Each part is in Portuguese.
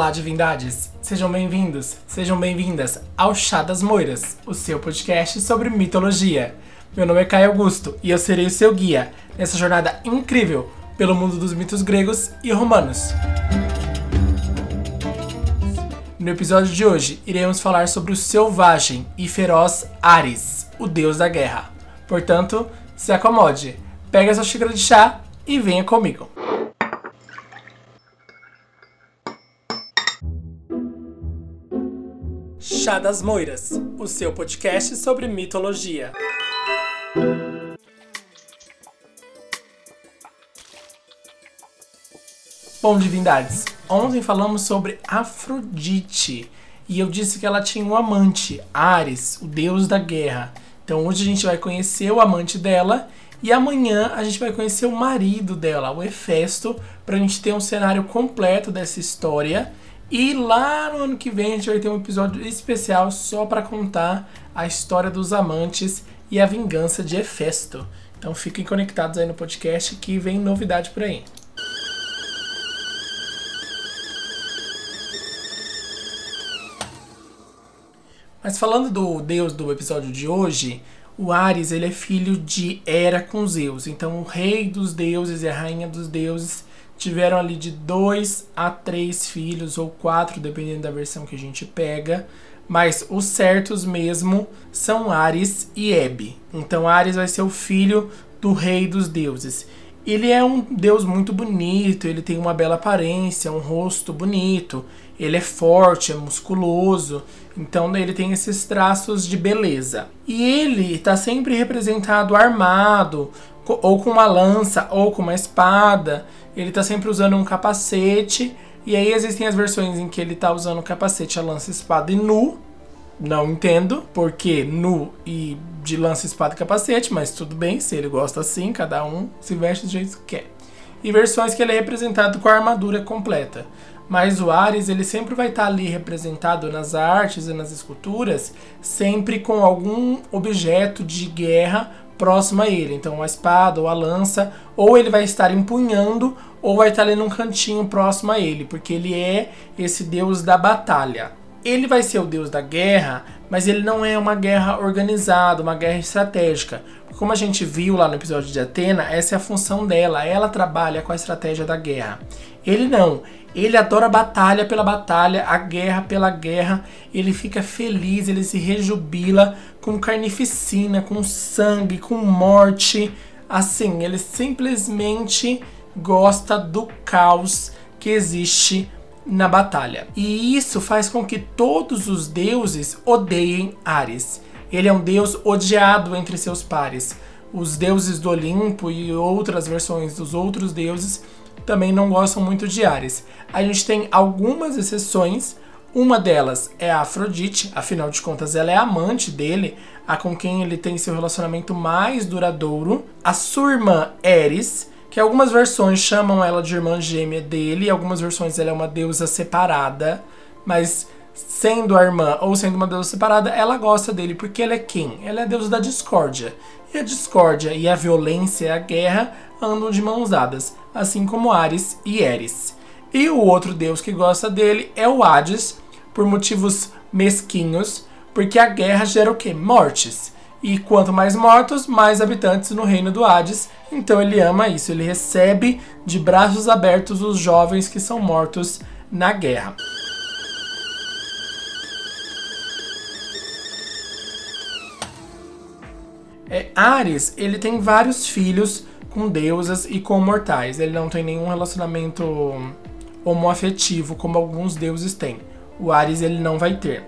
Olá, divindades! Sejam bem-vindos, sejam bem-vindas ao Chá das Moiras, o seu podcast sobre mitologia. Meu nome é Caio Augusto e eu serei o seu guia nessa jornada incrível pelo mundo dos mitos gregos e romanos. No episódio de hoje, iremos falar sobre o selvagem e feroz Ares, o deus da guerra. Portanto, se acomode, pegue sua xícara de chá e venha comigo. Chá das Moiras, o seu podcast sobre mitologia. Bom, divindades, ontem falamos sobre Afrodite e eu disse que ela tinha um amante, Ares, o deus da guerra. Então hoje a gente vai conhecer o amante dela e amanhã a gente vai conhecer o marido dela, o Hefesto, para a gente ter um cenário completo dessa história e lá no ano que vem a gente vai ter um episódio especial só para contar a história dos amantes e a vingança de Hefesto. Então fiquem conectados aí no podcast que vem novidade por aí. Mas falando do deus do episódio de hoje, o Ares ele é filho de Hera com Zeus. Então o rei dos deuses e a rainha dos deuses tiveram ali de dois a três filhos, ou quatro, dependendo da versão que a gente pega. Mas os certos mesmo são Ares e Hebe. Então Ares vai ser o filho do rei dos deuses. Ele é um deus muito bonito, ele tem uma bela aparência, um rosto bonito, ele é forte, é musculoso, então ele tem esses traços de beleza. E ele está sempre representado armado, ou com uma lança, ou com uma espada ele tá sempre usando um capacete. E aí existem as versões em que ele tá usando capacete, a lança, espada e nu. Não entendo porque nu e de lança, espada e capacete, mas tudo bem, se ele gosta assim, cada um se veste do jeito que quer. E versões que ele é representado com a armadura completa. Mas o Ares, ele sempre vai estar tá ali representado nas artes e nas esculturas, sempre com algum objeto de guerra próximo a ele. Então, a espada ou a lança, ou ele vai estar empunhando, ou vai estar ali num cantinho próximo a ele, porque ele é esse deus da batalha. Ele vai ser o deus da guerra, mas ele não é uma guerra organizada, uma guerra estratégica. Como a gente viu lá no episódio de Atena, essa é a função dela, ela trabalha com a estratégia da guerra. Ele não, ele adora a batalha pela batalha, a guerra pela guerra. Ele fica feliz, ele se rejubila com carnificina, com sangue, com morte. Assim, ele simplesmente gosta do caos que existe na batalha. E isso faz com que todos os deuses odeiem Ares. Ele é um deus odiado entre seus pares. Os deuses do Olimpo e outras versões dos outros deuses também não gostam muito de Ares. A gente tem algumas exceções. Uma delas é a Afrodite, afinal de contas, ela é amante dele, a com quem ele tem seu relacionamento mais duradouro. A sua irmã Eris, que algumas versões chamam ela de irmã gêmea dele, algumas versões ela é uma deusa separada, mas sendo a irmã ou sendo uma deusa separada, ela gosta dele porque ela é quem? Ela é a deusa da discórdia. E a discórdia e a violência e a guerra andam de mãos dadas, assim como Ares e Eris. E o outro deus que gosta dele é o Hades, por motivos mesquinhos, porque a guerra gera o quê? Mortes. E quanto mais mortos, mais habitantes no reino do Hades. Então ele ama isso, ele recebe de braços abertos os jovens que são mortos na guerra. É, Ares, ele tem vários filhos com deusas e com mortais. Ele não tem nenhum relacionamento homoafetivo como alguns deuses têm. O Ares ele não vai ter.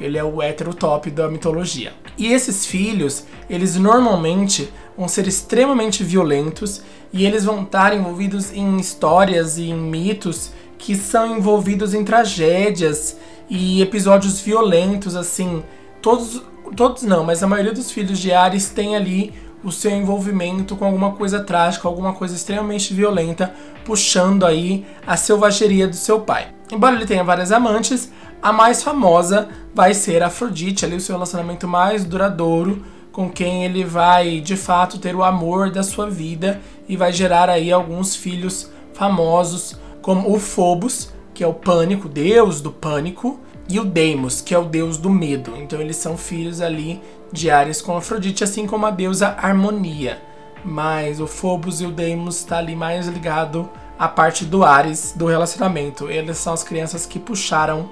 Ele é o hétero top da mitologia. E esses filhos, eles normalmente vão ser extremamente violentos e eles vão estar envolvidos em histórias e em mitos que são envolvidos em tragédias e episódios violentos, assim. Todos, todos não, mas a maioria dos filhos de Ares tem ali o seu envolvimento com alguma coisa trágica, alguma coisa extremamente violenta, puxando aí a selvageria do seu pai. Embora ele tenha várias amantes, a mais famosa vai ser Afrodite, ali o seu relacionamento mais duradouro, com quem ele vai de fato ter o amor da sua vida e vai gerar aí alguns filhos famosos, como o Phobos, que é o pânico, deus do pânico, e o Deimos, que é o deus do medo. Então eles são filhos ali de Ares com Afrodite, assim como a deusa Harmonia. Mas o Phobos e o Deimos está ali mais ligado à parte do Ares do relacionamento. Eles são as crianças que puxaram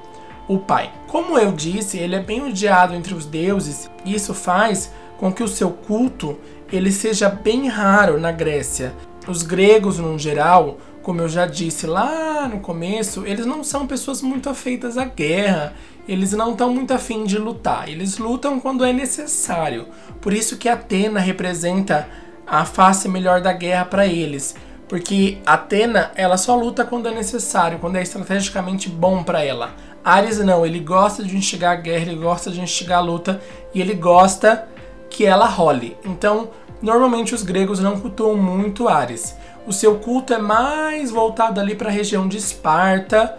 o pai. Como eu disse, ele é bem odiado entre os deuses, isso faz com que o seu culto ele seja bem raro na Grécia. Os gregos, no geral, como eu já disse lá no começo, eles não são pessoas muito afeitas à guerra. Eles não estão muito afim de lutar. Eles lutam quando é necessário. Por isso que Atena representa a face melhor da guerra para eles. Porque Atena, ela só luta quando é necessário, quando é estrategicamente bom para ela. Ares não, ele gosta de instigar a guerra, ele gosta de instigar a luta e ele gosta que ela role. Então, normalmente os gregos não cultuam muito Ares. O seu culto é mais voltado ali para a região de Esparta.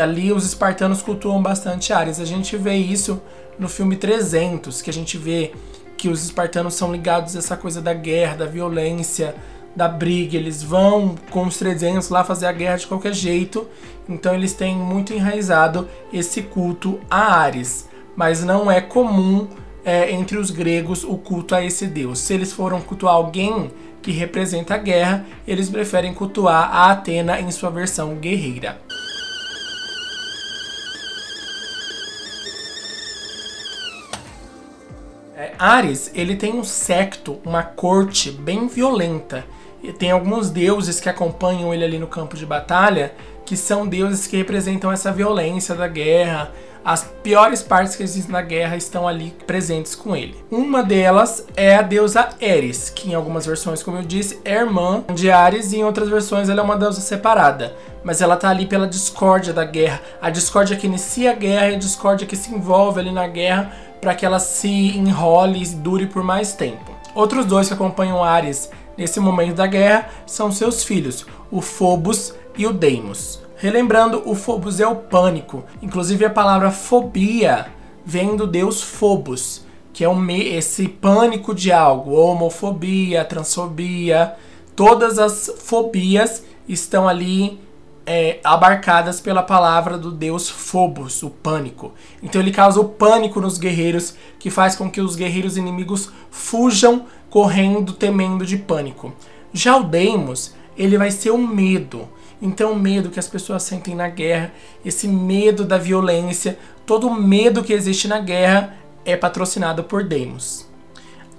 Ali os espartanos cultuam bastante Ares. A gente vê isso no filme 300, que a gente vê que os espartanos são ligados a essa coisa da guerra, da violência, da briga. Eles vão com os 300 lá fazer a guerra de qualquer jeito. Então eles têm muito enraizado esse culto a Ares. Mas não é comum é, entre os gregos o culto a esse deus. Se eles foram cultuar alguém que representa a guerra, eles preferem cultuar a Atena em sua versão guerreira. É, Ares, ele tem um secto, uma corte bem violenta. Tem alguns deuses que acompanham ele ali no campo de batalha, que são deuses que representam essa violência da guerra, as piores partes que existem na guerra estão ali presentes com ele. Uma delas é a deusa Eris, que em algumas versões, como eu disse, é irmã de Ares e em outras versões ela é uma deusa separada. Mas ela tá ali pela discórdia da guerra. A discórdia que inicia a guerra e a discórdia que se envolve ali na guerra para que ela se enrole e dure por mais tempo. Outros dois que acompanham Ares nesse momento da guerra são seus filhos, o Phobos e o Deimos. Relembrando, o Phobos é o pânico. Inclusive a palavra fobia vem do deus Phobos, que é esse pânico de algo, homofobia, transfobia, todas as fobias estão ali é, abarcadas pela palavra do deus Phobos, o pânico. Então ele causa o pânico nos guerreiros, que faz com que os guerreiros inimigos fujam correndo, temendo de pânico. Já o Deimos, ele vai ser o medo. Então, o medo que as pessoas sentem na guerra, esse medo da violência, todo o medo que existe na guerra é patrocinado por Deimos.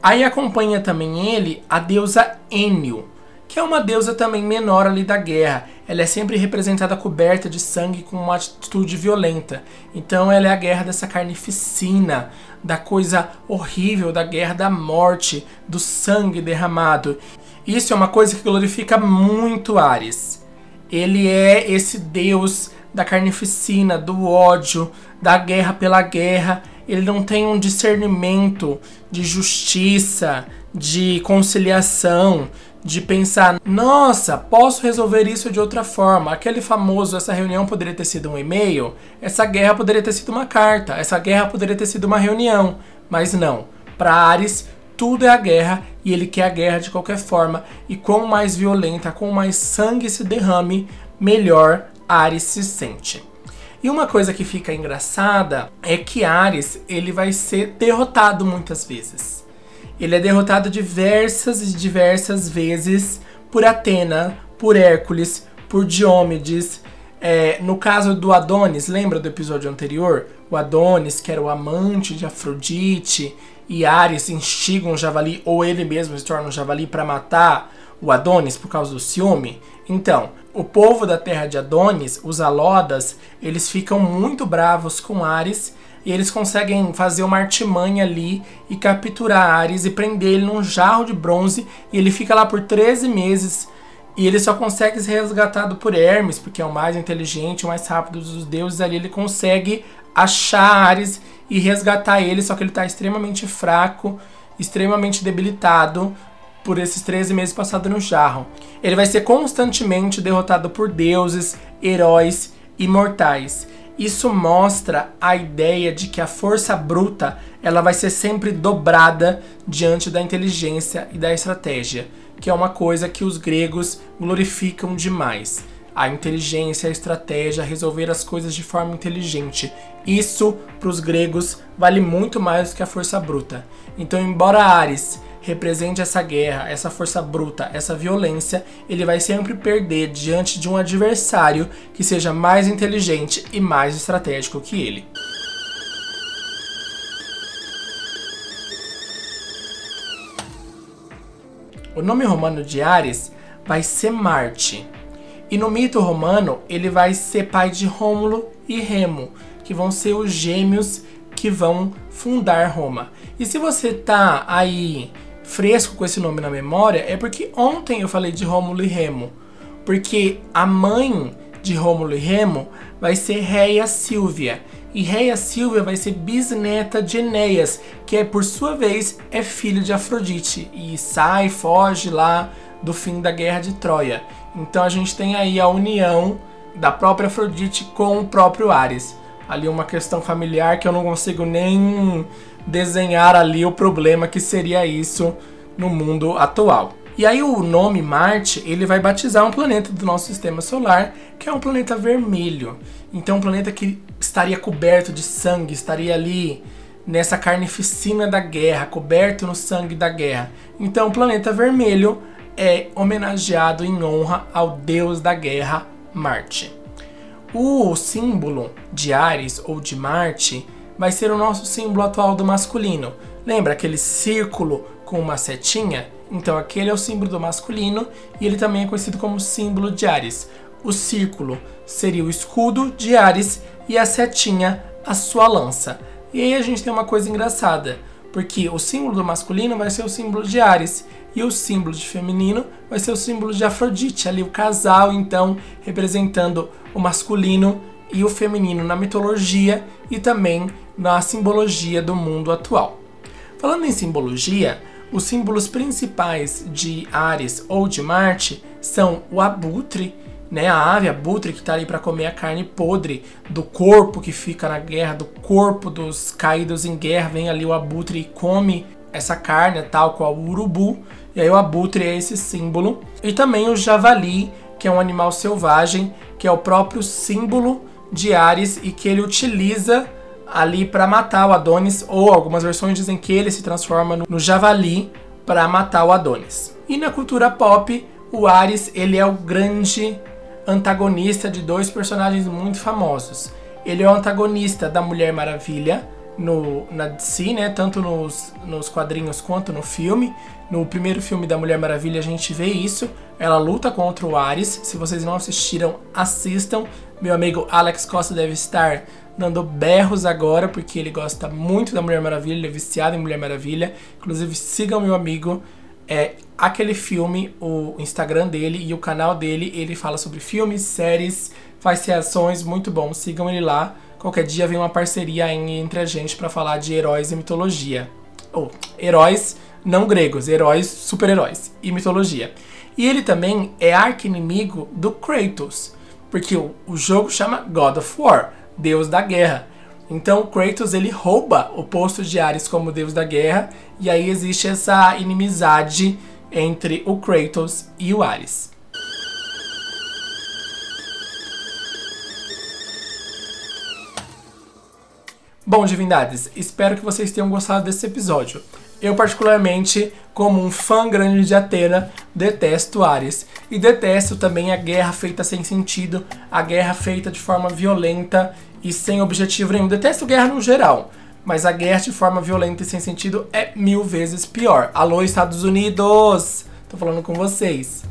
Aí acompanha também ele a deusa Enio, que é uma deusa também menor ali da guerra. Ela é sempre representada coberta de sangue com uma atitude violenta. Então ela é a guerra dessa carnificina, da coisa horrível, da guerra da morte, do sangue derramado. Isso é uma coisa que glorifica muito Ares. Ele é esse deus da carnificina, do ódio, da guerra pela guerra. Ele não tem um discernimento de justiça, de conciliação, de pensar, nossa, posso resolver isso de outra forma. Aquele famoso, essa reunião poderia ter sido um e-mail, essa guerra poderia ter sido uma carta, essa guerra poderia ter sido uma reunião. Mas não. Para Ares, tudo é a guerra e ele quer a guerra de qualquer forma. E quanto mais violenta, quanto mais sangue se derrame, melhor Ares se sente. E uma coisa que fica engraçada é que Ares ele vai ser derrotado muitas vezes. Ele é derrotado diversas e diversas vezes por Atena, por Hércules, por Diomedes. É, no caso do Adonis, lembra do episódio anterior? O Adonis, que era o amante de Afrodite, e Ares instiga um javali, ou ele mesmo se torna um javali para matar o Adonis por causa do ciúme. Então, o povo da terra de Adonis, os Alodas, eles ficam muito bravos com Ares e eles conseguem fazer uma artimanha ali e capturar Ares e prender ele num jarro de bronze. E ele fica lá por 13 meses. E ele só consegue ser resgatado por Hermes, porque é o mais inteligente, o mais rápido dos deuses. Ali ele consegue achar Ares e resgatar ele, só que ele está extremamente fraco, extremamente debilitado por esses 13 meses passados no jarro. Ele vai ser constantemente derrotado por deuses, heróis e mortais. Isso mostra a ideia de que a força bruta ela vai ser sempre dobrada diante da inteligência e da estratégia, que é uma coisa que os gregos glorificam demais. a inteligência, a estratégia, resolver as coisas de forma inteligente. Isso, para os gregos, vale muito mais do que a força bruta. Então, embora Ares represente essa guerra, essa força bruta, essa violência, ele vai sempre perder diante de um adversário que seja mais inteligente e mais estratégico que ele. O nome romano de Ares vai ser Marte. E no mito romano, ele vai ser pai de Rômulo e Remo, que vão ser os gêmeos que vão fundar Roma. E se você tá aí fresco com esse nome na memória, é porque ontem eu falei de Rômulo e Remo. Porque a mãe de Rômulo e Remo vai ser Reia Silvia. E Reia Silvia vai ser bisneta de Enéas, que é por sua vez é filho de Afrodite e sai, foge lá do fim da guerra de Troia. Então a gente tem aí a união da própria Afrodite com o próprio Ares. Ali uma questão familiar que eu não consigo nem desenhar ali o problema que seria isso no mundo atual. E aí o nome Marte, ele vai batizar um planeta do nosso sistema solar, que é um planeta vermelho. Então um planeta que estaria coberto de sangue, estaria ali nessa carnificina da guerra, coberto no sangue da guerra. Então o planeta vermelho é homenageado em honra ao deus da guerra, Marte. O símbolo de Ares ou de Marte vai ser o nosso símbolo atual do masculino. Lembra aquele círculo com uma setinha? Então aquele é o símbolo do masculino e ele também é conhecido como símbolo de Ares. O círculo seria o escudo de Ares e a setinha a sua lança. E aí a gente tem uma coisa engraçada, porque o símbolo do masculino vai ser o símbolo de Ares e o símbolo de feminino vai ser o símbolo de Afrodite, ali o casal então representando o masculino e o feminino na mitologia e também na simbologia do mundo atual. Falando em simbologia, os símbolos principais de Ares ou de Marte são o abutre, né, a ave abutre que está ali para comer a carne podre do corpo que fica na guerra, do corpo dos caídos em guerra, vem ali o abutre e come essa carne, tal qual o urubu, e aí o abutre é esse símbolo. E também o javali, que é um animal selvagem, que é o próprio símbolo de Ares e que ele utiliza ali para matar o Adonis, ou algumas versões dizem que ele se transforma no, javali para matar o Adonis. E na cultura pop, o Ares ele é o grande antagonista de dois personagens muito famosos. Ele é o antagonista da Mulher Maravilha no, na DC, né? Tanto nos, nos quadrinhos quanto no filme. No primeiro filme da Mulher Maravilha a gente vê isso. Ela luta contra o Ares. Se vocês não assistiram, assistam. Meu amigo Alex Costa deve estar dando berros agora, porque ele gosta muito da Mulher Maravilha, ele é viciado em Mulher Maravilha. Inclusive, sigam meu amigo. É aquele filme, o Instagram dele e o canal dele, ele fala sobre filmes, séries, faz reações, muito bom. Sigam ele lá. Qualquer dia vem uma parceria entre a gente para falar de heróis e mitologia. Ou heróis não gregos, heróis, super-heróis e mitologia. E ele também é arqui-inimigo do Kratos. Porque o, o jogo chama God of War, Deus da Guerra. Então Kratos ele rouba o posto de Ares como Deus da Guerra e aí existe essa inimizade entre o Kratos e o Ares. Bom, divindades, espero que vocês tenham gostado desse episódio. Eu, particularmente, como um fã grande de Atena, detesto Ares. E detesto também a guerra feita sem sentido, a guerra feita de forma violenta e sem objetivo nenhum. Detesto guerra no geral, mas a guerra de forma violenta e sem sentido é mil vezes pior. Alô, Estados Unidos! Tô falando com vocês.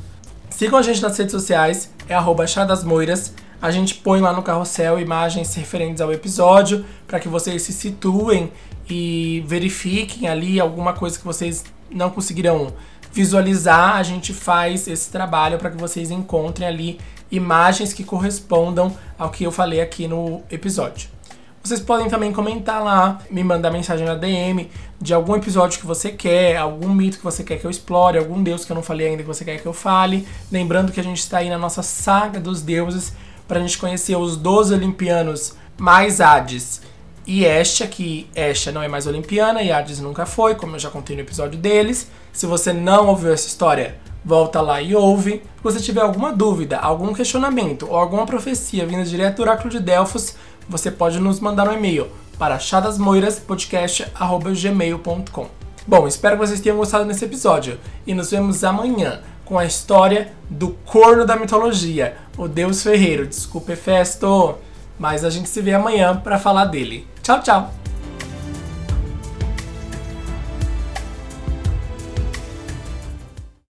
Sigam a gente nas redes sociais, é arroba Moiras. A gente põe lá no carrossel imagens referentes ao episódio para que vocês se situem e verifiquem ali alguma coisa que vocês não conseguirão visualizar, a gente faz esse trabalho para que vocês encontrem ali imagens que correspondam ao que eu falei aqui no episódio. Vocês podem também comentar lá, me mandar mensagem na DM de algum episódio que você quer, algum mito que você quer que eu explore, algum deus que eu não falei ainda que você quer que eu fale. Lembrando que a gente está aí na nossa saga dos deuses para a gente conhecer os 12 olimpianos mais Hades e Estia, que Estia não é mais olimpiana e Hades nunca foi, como eu já contei no episódio deles. Se você não ouviu essa história, volta lá e ouve. Se você tiver alguma dúvida, algum questionamento ou alguma profecia vinda direto do oráculo de Delfos, você pode nos mandar um e-mail para chadasmoiraspodcast.gmail.com Bom, espero que vocês tenham gostado desse episódio e nos vemos amanhã com a história do corno da mitologia, o Deus Ferreiro. Desculpe, Festo, mas a gente se vê amanhã para falar dele. Tchau, tchau!